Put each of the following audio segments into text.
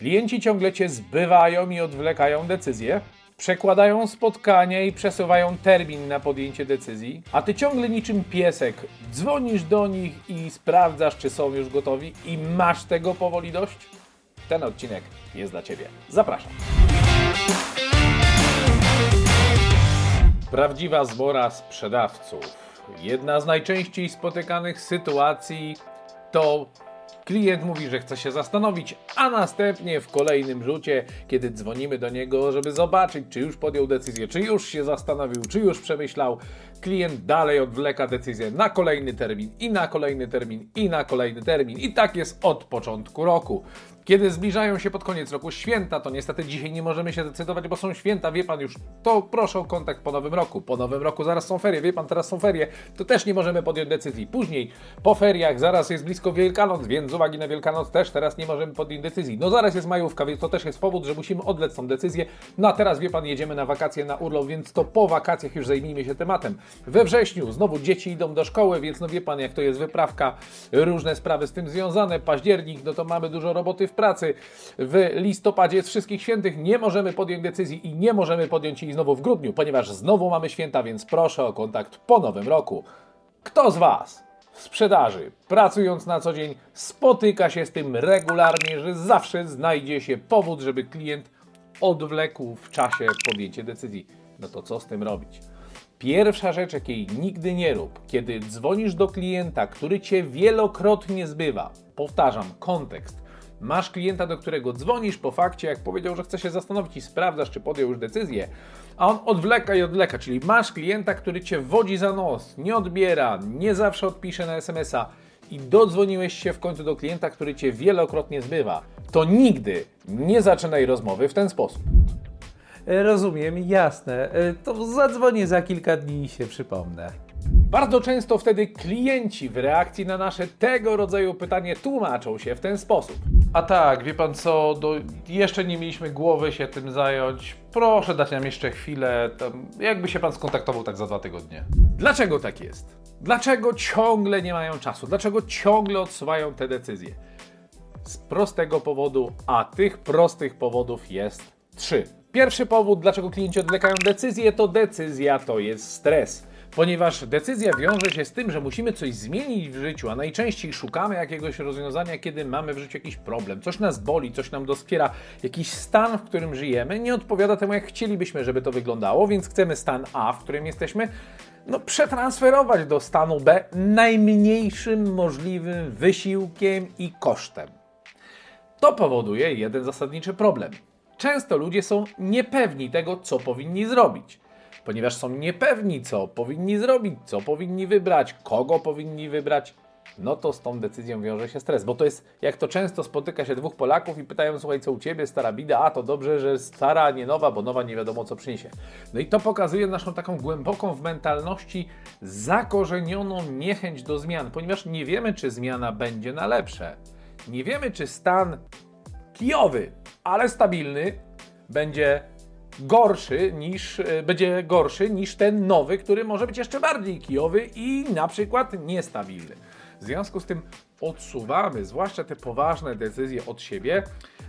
Klienci ciągle cię zbywają i odwlekają decyzje, przekładają spotkania i przesuwają termin na podjęcie decyzji, a ty ciągle niczym piesek dzwonisz do nich i sprawdzasz, czy są już gotowi i masz tego powoli dość? Ten odcinek jest dla ciebie. Zapraszam. Prawdziwa zbora sprzedawców. Jedna z najczęściej spotykanych sytuacji to klient mówi, że chce się zastanowić, a następnie w kolejnym rzucie, kiedy dzwonimy do niego, żeby zobaczyć, czy już podjął decyzję, czy już się zastanowił, czy już przemyślał, klient dalej odwleka decyzję na kolejny termin i na kolejny termin i na kolejny termin. I tak jest od początku roku. Kiedy zbliżają się pod koniec roku święta, to niestety dzisiaj nie możemy się zdecydować, bo są święta, wie pan już, to proszę o kontakt po nowym roku. Po nowym roku zaraz są ferie, wie pan, teraz są ferie, to też nie możemy podjąć decyzji. Później, po feriach, zaraz jest blisko Wielkanoc, więc z uwagi na Wielkanoc też teraz nie możemy podjąć decyzji. No zaraz jest majówka, więc to też jest powód, że musimy odlec tą decyzję. No a teraz, wie pan, jedziemy na wakacje, na urlop, więc to po wakacjach już zajmijmy się tematem. We wrześniu znowu dzieci idą do szkoły, więc no wie pan, jak to jest wyprawka, różne sprawy z tym związane. Październik, no to mamy dużo roboty w pracy. W listopadzie z wszystkich świętych nie możemy podjąć decyzji i nie możemy podjąć jej znowu w grudniu, ponieważ znowu mamy święta, więc proszę o kontakt po nowym roku. Kto z Was w sprzedaży, pracując na co dzień, spotyka się z tym regularnie, że zawsze znajdzie się powód, żeby klient odwlekł w czasie podjęcie decyzji? No to co z tym robić? Pierwsza rzecz, jakiej nigdy nie rób, kiedy dzwonisz do klienta, który cię wielokrotnie zbywa, powtarzam, kontekst. Masz klienta, do którego dzwonisz po fakcie, jak powiedział, że chce się zastanowić i sprawdzasz, czy podjął już decyzję, a on odwleka i odwleka, czyli masz klienta, który cię wodzi za nos, nie odbiera, nie zawsze odpisze na SMS-a i dodzwoniłeś się w końcu do klienta, który cię wielokrotnie zbywa. To nigdy nie zaczynaj rozmowy w ten sposób. Rozumiem, jasne. E, To zadzwonię za kilka dni i się przypomnę. Bardzo często wtedy klienci w reakcji na nasze tego rodzaju pytanie tłumaczą się w ten sposób. A tak, wie pan co, do, jeszcze nie mieliśmy głowy się tym zająć. Proszę dać nam jeszcze chwilę. Tam, jakby się pan skontaktował tak za dwa tygodnie. Dlaczego tak jest? Dlaczego ciągle nie mają czasu? Dlaczego ciągle odsuwają te decyzje? Z prostego powodu, a tych prostych powodów jest trzy. Pierwszy powód, dlaczego klienci odwlekają decyzję, to decyzja to jest stres. Ponieważ decyzja wiąże się z tym, że musimy coś zmienić w życiu, a najczęściej szukamy jakiegoś rozwiązania, kiedy mamy w życiu jakiś problem, coś nas boli, coś nam doskwiera, jakiś stan, w którym żyjemy, nie odpowiada temu, jak chcielibyśmy, żeby to wyglądało, więc chcemy stan A, w którym jesteśmy, no, przetransferować do stanu B najmniejszym możliwym wysiłkiem i kosztem. To powoduje jeden zasadniczy problem. Często ludzie są niepewni tego, co powinni zrobić. Ponieważ są niepewni, co powinni zrobić, co powinni wybrać, kogo powinni wybrać, no to z tą decyzją wiąże się stres. Bo to jest, jak to często spotyka się dwóch Polaków i pytają, słuchaj, co u ciebie, stara bida, a to dobrze, że stara, a nie nowa, bo nowa nie wiadomo, co przyniesie. No i to pokazuje naszą taką głęboką w mentalności zakorzenioną niechęć do zmian, ponieważ nie wiemy, czy zmiana będzie na lepsze. Nie wiemy, czy stan kijowy, ale stabilny będzie gorszy niż, e, będzie gorszy niż ten nowy, który może być jeszcze bardziej kijowy i na przykład niestabilny. W związku z tym odsuwamy, zwłaszcza te poważne decyzje od siebie,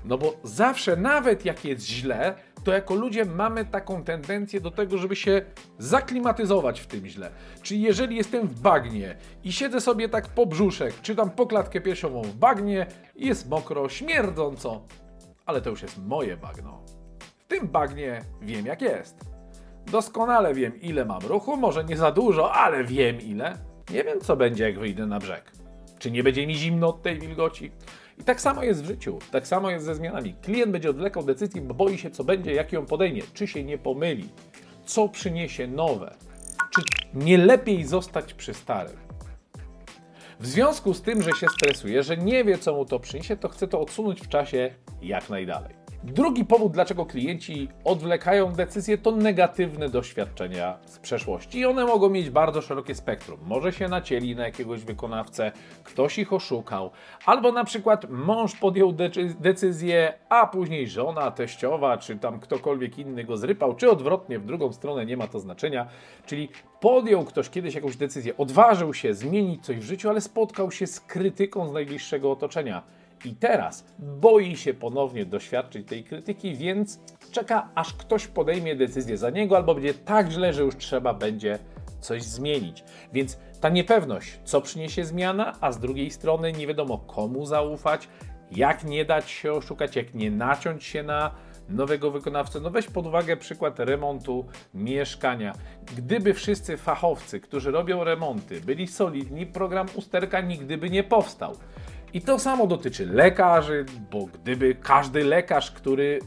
no bo zawsze, nawet jak jest źle, to jako ludzie mamy taką tendencję do tego, żeby się zaklimatyzować w tym źle. Czyli jeżeli jestem w bagnie i siedzę sobie tak po brzuszek, czy tam po klatkę piersiową w bagnie, jest mokro, śmierdząco, ale to już jest moje bagno. Tym bagnie wiem jak jest. Doskonale wiem ile mam ruchu, może nie za dużo, ale wiem ile. Nie wiem co będzie jak wyjdę na brzeg. Czy nie będzie mi zimno od tej wilgoci? I tak samo jest w życiu, tak samo jest ze zmianami. Klient będzie odwlekał decyzji, bo boi się co będzie, jak ją podejmie, czy się nie pomyli, co przyniesie nowe, czy nie lepiej zostać przy starym. W związku z tym, że się stresuje, że nie wie, co mu to przyniesie, to chce to odsunąć w czasie jak najdalej. Drugi powód, dlaczego klienci odwlekają decyzje, to negatywne doświadczenia z przeszłości. I one mogą mieć bardzo szerokie spektrum. Może się nacięli na jakiegoś wykonawcę, ktoś ich oszukał, albo na przykład mąż podjął decy- decyzję, a później żona, teściowa, czy tam ktokolwiek inny go zrypał, czy odwrotnie, w drugą stronę, nie ma to znaczenia. Czyli podjął ktoś kiedyś jakąś decyzję, odważył się zmienić coś w życiu, ale spotkał się z krytyką z najbliższego otoczenia I teraz boi się ponownie doświadczyć tej krytyki, więc czeka, aż ktoś podejmie decyzję za niego, albo będzie tak źle, że już trzeba będzie coś zmienić. Więc ta niepewność, co przyniesie zmiana, a z drugiej strony nie wiadomo komu zaufać, jak nie dać się oszukać, jak nie naciąć się na nowego wykonawcę. No weź pod uwagę przykład remontu mieszkania. Gdyby wszyscy fachowcy, którzy robią remonty, byli solidni, program usterka nigdy by nie powstał. I to samo dotyczy lekarzy, bo gdyby każdy lekarz, który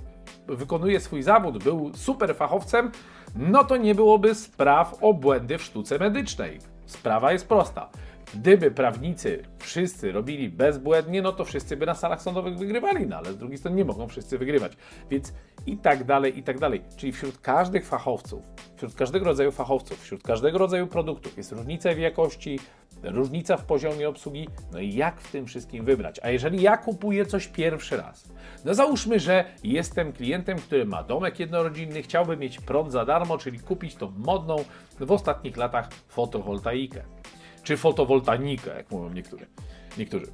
wykonuje swój zawód, był super fachowcem, no to nie byłoby spraw o błędy w sztuce medycznej. Sprawa jest prosta. Gdyby prawnicy wszyscy robili bezbłędnie, no to wszyscy by na salach sądowych wygrywali, no ale z drugiej strony nie mogą wszyscy wygrywać. Więc i tak dalej, i tak dalej. Czyli wśród każdych fachowców, wśród każdego rodzaju fachowców, wśród każdego rodzaju produktów jest różnica w jakości, różnica w poziomie obsługi, no i jak w tym wszystkim wybrać. A jeżeli ja kupuję coś pierwszy raz, no załóżmy, że jestem klientem, który ma domek jednorodzinny, chciałby mieć prąd za darmo, czyli kupić tą modną w ostatnich latach fotowoltaikę czy fotowoltanikę, jak mówią niektórzy. niektórzy.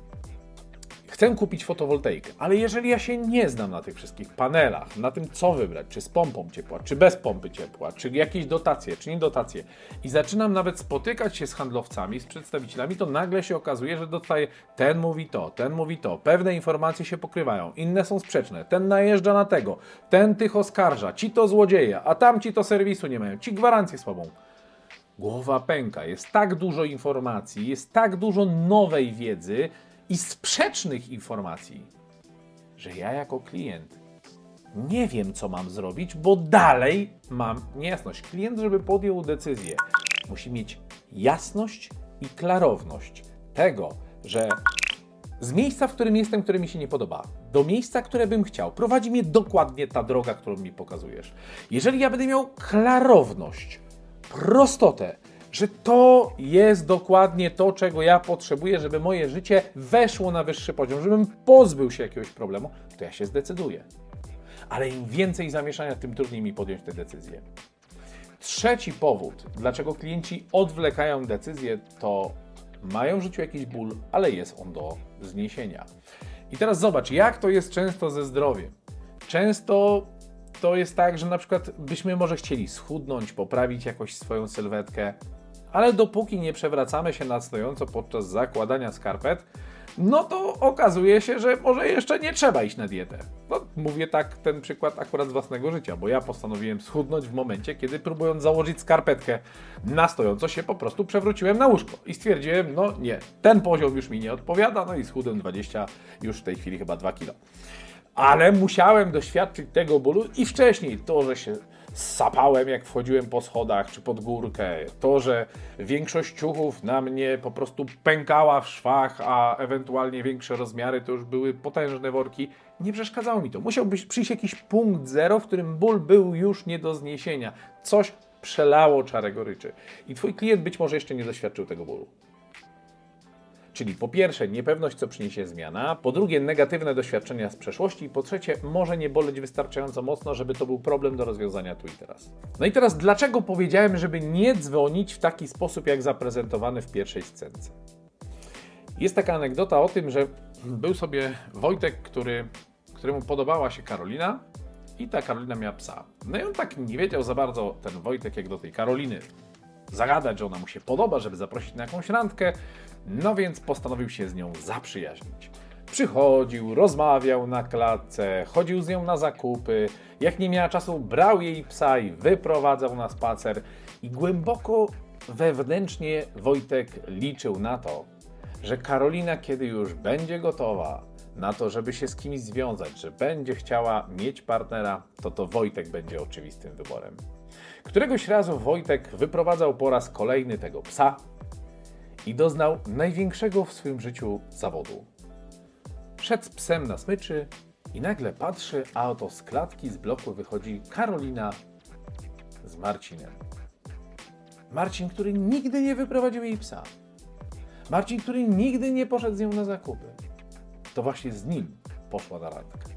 Chcę kupić fotowoltaikę, ale jeżeli ja się nie znam na tych wszystkich panelach, na tym co wybrać, czy z pompą ciepła, czy bez pompy ciepła, czy jakieś dotacje, czy nie dotacje, i zaczynam nawet spotykać się z handlowcami, z przedstawicielami, to nagle się okazuje, że dostaję ten mówi to, ten mówi to, pewne informacje się pokrywają, inne są sprzeczne, ten najeżdża na tego, ten tych oskarża, ci to złodzieje, a tamci to serwisu nie mają, ci gwarancję słabą. Głowa pęka. Jest tak dużo informacji, jest tak dużo nowej wiedzy i sprzecznych informacji, że ja jako klient nie wiem, co mam zrobić, bo dalej mam niejasność. Klient, żeby podjął decyzję, musi mieć jasność i klarowność tego, że z miejsca, w którym jestem, które mi się nie podoba, do miejsca, które bym chciał, prowadzi mnie dokładnie ta droga, którą mi pokazujesz. Jeżeli ja będę miał klarowność, prostotę, że to jest dokładnie to, czego ja potrzebuję, żeby moje życie weszło na wyższy poziom, żebym pozbył się jakiegoś problemu, to ja się zdecyduję. Ale im więcej zamieszania, tym trudniej mi podjąć te decyzje. Trzeci powód, dlaczego klienci odwlekają decyzję, to mają w życiu jakiś ból, ale jest on do zniesienia. I teraz zobacz, jak to jest często ze zdrowiem. Często to jest tak, że na przykład byśmy może chcieli schudnąć, poprawić jakoś swoją sylwetkę, ale dopóki nie przewracamy się na stojąco podczas zakładania skarpet, no to okazuje się, że może jeszcze nie trzeba iść na dietę. No, mówię tak ten przykład akurat z własnego życia, bo ja postanowiłem schudnąć w momencie, kiedy próbując założyć skarpetkę na stojąco się po prostu przewróciłem na łóżko i stwierdziłem, no nie, ten poziom już mi nie odpowiada, no i schudłem 20, już w tej chwili chyba 2 kilo ale musiałem doświadczyć tego bólu i wcześniej to, że się sapałem jak wchodziłem po schodach czy pod górkę, to, że większość ciuchów na mnie po prostu pękała w szwach, a ewentualnie większe rozmiary to już były potężne worki, nie przeszkadzało mi to. Musiał przyjść jakiś punkt zero, w którym ból był już nie do zniesienia. Coś przelało czarę goryczy. I twój klient być może jeszcze nie doświadczył tego bólu. Czyli po pierwsze niepewność, co przyniesie zmiana, po drugie negatywne doświadczenia z przeszłości i po trzecie może nie boleć wystarczająco mocno, żeby to był problem do rozwiązania tu i teraz. No i teraz dlaczego powiedziałem, żeby nie dzwonić w taki sposób, jak zaprezentowany w pierwszej scence? Jest taka anegdota o tym, że był sobie Wojtek, który, któremu podobała się Karolina i ta Karolina miała psa. No i on tak nie wiedział za bardzo, ten Wojtek, jak do tej Karoliny zagadać, że ona mu się podoba, żeby zaprosić na jakąś randkę, no więc postanowił się z nią zaprzyjaźnić. Przychodził, rozmawiał na klatce, chodził z nią na zakupy. Jak nie miała czasu, brał jej psa i wyprowadzał na spacer. I głęboko wewnętrznie Wojtek liczył na to, że Karolina, kiedy już będzie gotowa na to, żeby się z kimś związać, że będzie chciała mieć partnera, to to Wojtek będzie oczywistym wyborem. Któregoś razu Wojtek wyprowadzał po raz kolejny tego psa, i doznał największego w swoim życiu zawodu. Szedł z psem na smyczy i nagle patrzy, a oto z klatki z bloku wychodzi Karolina z Marcinem. Marcin, który nigdy nie wyprowadził jej psa. Marcin, który nigdy nie poszedł z nią na zakupy. To właśnie z nim poszła na randkę.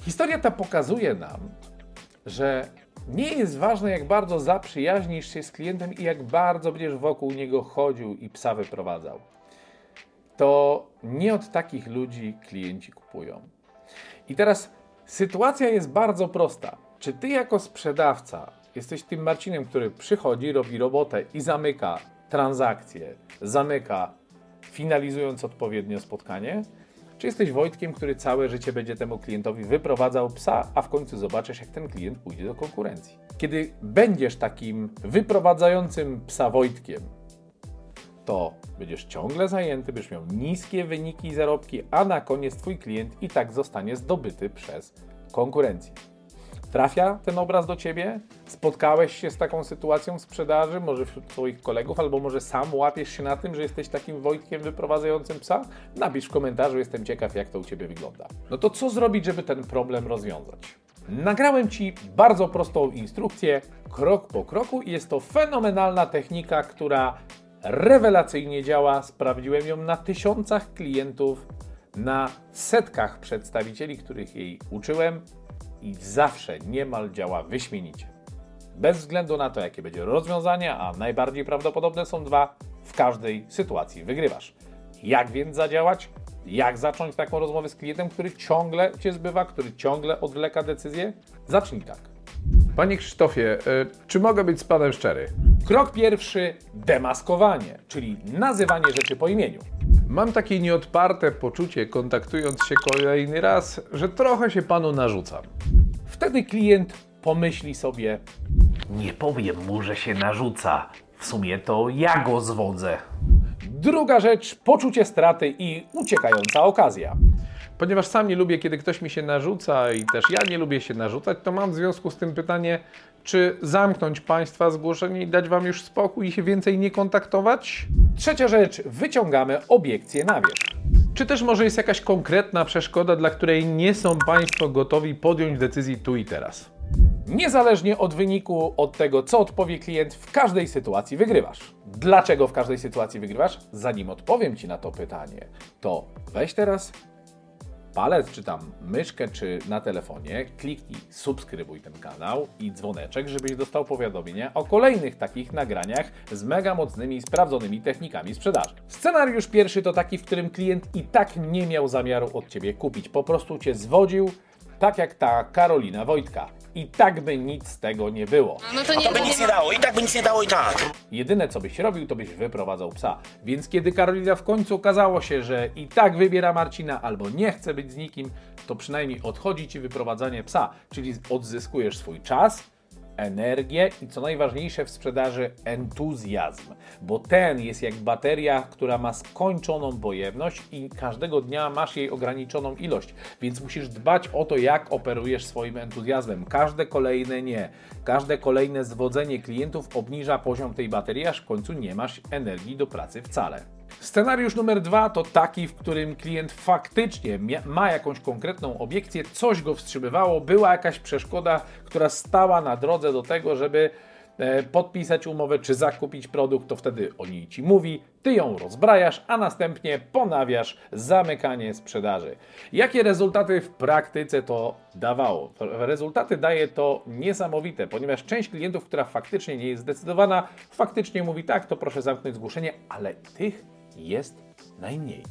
Historia ta pokazuje nam, że nie jest ważne, jak bardzo zaprzyjaźnisz się z klientem i jak bardzo będziesz wokół niego chodził i psa wyprowadzał. to nie od takich ludzi klienci kupują. I teraz sytuacja jest bardzo prosta. Czy ty jako sprzedawca jesteś tym Marcinem, który przychodzi, robi robotę i zamyka transakcję, zamyka, finalizując odpowiednio spotkanie? Czy jesteś Wojtkiem, który całe życie będzie temu klientowi wyprowadzał psa, a w końcu zobaczysz, jak ten klient pójdzie do konkurencji? Kiedy będziesz takim wyprowadzającym psa Wojtkiem, to będziesz ciągle zajęty, będziesz miał niskie wyniki i zarobki, a na koniec Twój klient i tak zostanie zdobyty przez konkurencję. Trafia ten obraz do Ciebie? Spotkałeś się z taką sytuacją w sprzedaży, może wśród Twoich kolegów, albo może sam łapiesz się na tym, że jesteś takim Wojtkiem wyprowadzającym psa? Napisz w komentarzu, jestem ciekaw, jak to u Ciebie wygląda. No to co zrobić, żeby ten problem rozwiązać? Nagrałem Ci bardzo prostą instrukcję, krok po kroku i jest to fenomenalna technika, która rewelacyjnie działa. Sprawdziłem ją na tysiącach klientów, na setkach przedstawicieli, których jej uczyłem i zawsze niemal działa wyśmienicie. Bez względu na to, jakie będzie rozwiązanie, a najbardziej prawdopodobne są dwa, w każdej sytuacji wygrywasz. Jak więc zadziałać? Jak zacząć taką rozmowę z klientem, który ciągle cię zbywa, który ciągle odwleka decyzję? Zacznij tak. Panie Krzysztofie, y, czy mogę być z Panem szczery? Krok pierwszy demaskowanie, czyli nazywanie rzeczy po imieniu. Mam takie nieodparte poczucie, kontaktując się kolejny raz, że trochę się Panu narzucam. Wtedy klient pomyśli sobie: Nie powiem mu, że się narzuca. W sumie to ja go zwodzę. Druga rzecz poczucie straty i uciekająca okazja. Ponieważ sam nie lubię, kiedy ktoś mi się narzuca i też ja nie lubię się narzucać, to mam w związku z tym pytanie, czy zamknąć Państwa zgłoszenie i dać Wam już spokój i się więcej nie kontaktować? Trzecia rzecz wyciągamy obiekcję na wierzch. Czy też może jest jakaś konkretna przeszkoda, dla której nie są Państwo gotowi podjąć decyzji tu i teraz? Niezależnie od wyniku, od tego, co odpowie klient, w każdej sytuacji wygrywasz. Dlaczego w każdej sytuacji wygrywasz? Zanim odpowiem Ci na to pytanie, to weź teraz palec, czy tam myszkę, czy na telefonie, kliknij subskrybuj ten kanał i dzwoneczek, żebyś dostał powiadomienia o kolejnych takich nagraniach z mega mocnymi i sprawdzonymi technikami sprzedaży. Scenariusz pierwszy to taki, w którym klient i tak nie miał zamiaru od Ciebie kupić, po prostu Cię zwodził, tak jak ta Karolina Wojtka. I tak by nic z tego nie było. No to nie, To by nic nie dało, i tak by nic nie dało i tak. Jedyne co byś robił, to byś wyprowadzał psa. Więc kiedy Karolina w końcu okazało się, że i tak wybiera Marcina albo nie chce być z nikim, to przynajmniej odchodzi ci wyprowadzanie psa, czyli odzyskujesz swój czas, energię i co najważniejsze w sprzedaży entuzjazm, bo ten jest jak bateria, która ma skończoną pojemność i każdego dnia masz jej ograniczoną ilość, więc musisz dbać o to, jak operujesz swoim entuzjazmem. Każde kolejne nie, każde kolejne zwodzenie klientów obniża poziom tej baterii, aż w końcu nie masz energii do pracy wcale. Scenariusz numer dwa to taki, w którym klient faktycznie ma jakąś konkretną obiekcję, coś go wstrzymywało, była jakaś przeszkoda, która stała na drodze do tego, żeby e, podpisać umowę czy zakupić produkt, to wtedy o niej ci mówi, ty ją rozbrajasz, a następnie ponawiasz zamykanie sprzedaży. Jakie rezultaty w praktyce to dawało? Rezultaty daje to niesamowite, ponieważ część klientów, która faktycznie nie jest zdecydowana, faktycznie mówi tak, to proszę zamknąć zgłoszenie, ale tych jest najmniej.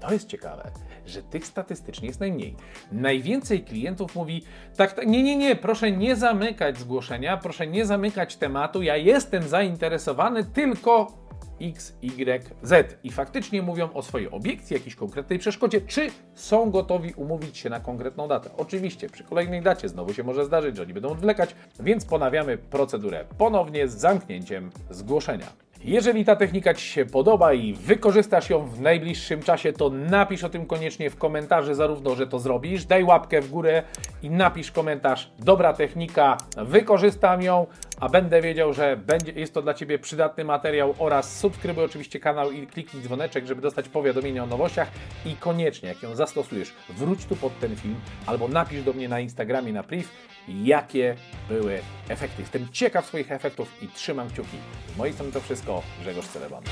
To jest ciekawe, że tych statystycznie jest najmniej. Najwięcej klientów mówi: tak, tak, nie, nie, nie, proszę nie zamykać zgłoszenia, proszę nie zamykać tematu, ja jestem zainteresowany tylko X, Y, Z. I faktycznie mówią o swojej obiekcji, jakiejś konkretnej przeszkodzie, czy są gotowi umówić się na konkretną datę. Oczywiście, przy kolejnej dacie znowu się może zdarzyć, że oni będą odwlekać, więc ponawiamy procedurę ponownie z zamknięciem zgłoszenia. Jeżeli ta technika Ci się podoba i wykorzystasz ją w najbliższym czasie, to napisz o tym koniecznie w komentarzu, zarówno, że to zrobisz, daj łapkę w górę i napisz komentarz, dobra technika, wykorzystam ją, a będę wiedział, że będzie, jest to dla Ciebie przydatny materiał oraz subskrybuj oczywiście kanał i kliknij dzwoneczek, żeby dostać powiadomienia o nowościach. I koniecznie, jak ją zastosujesz, wróć tu pod ten film albo napisz do mnie na Instagramie na priv, jakie były efekty. Jestem ciekaw swoich efektów i trzymam kciuki. Z mojej strony to wszystko. Grzegorz Celeban.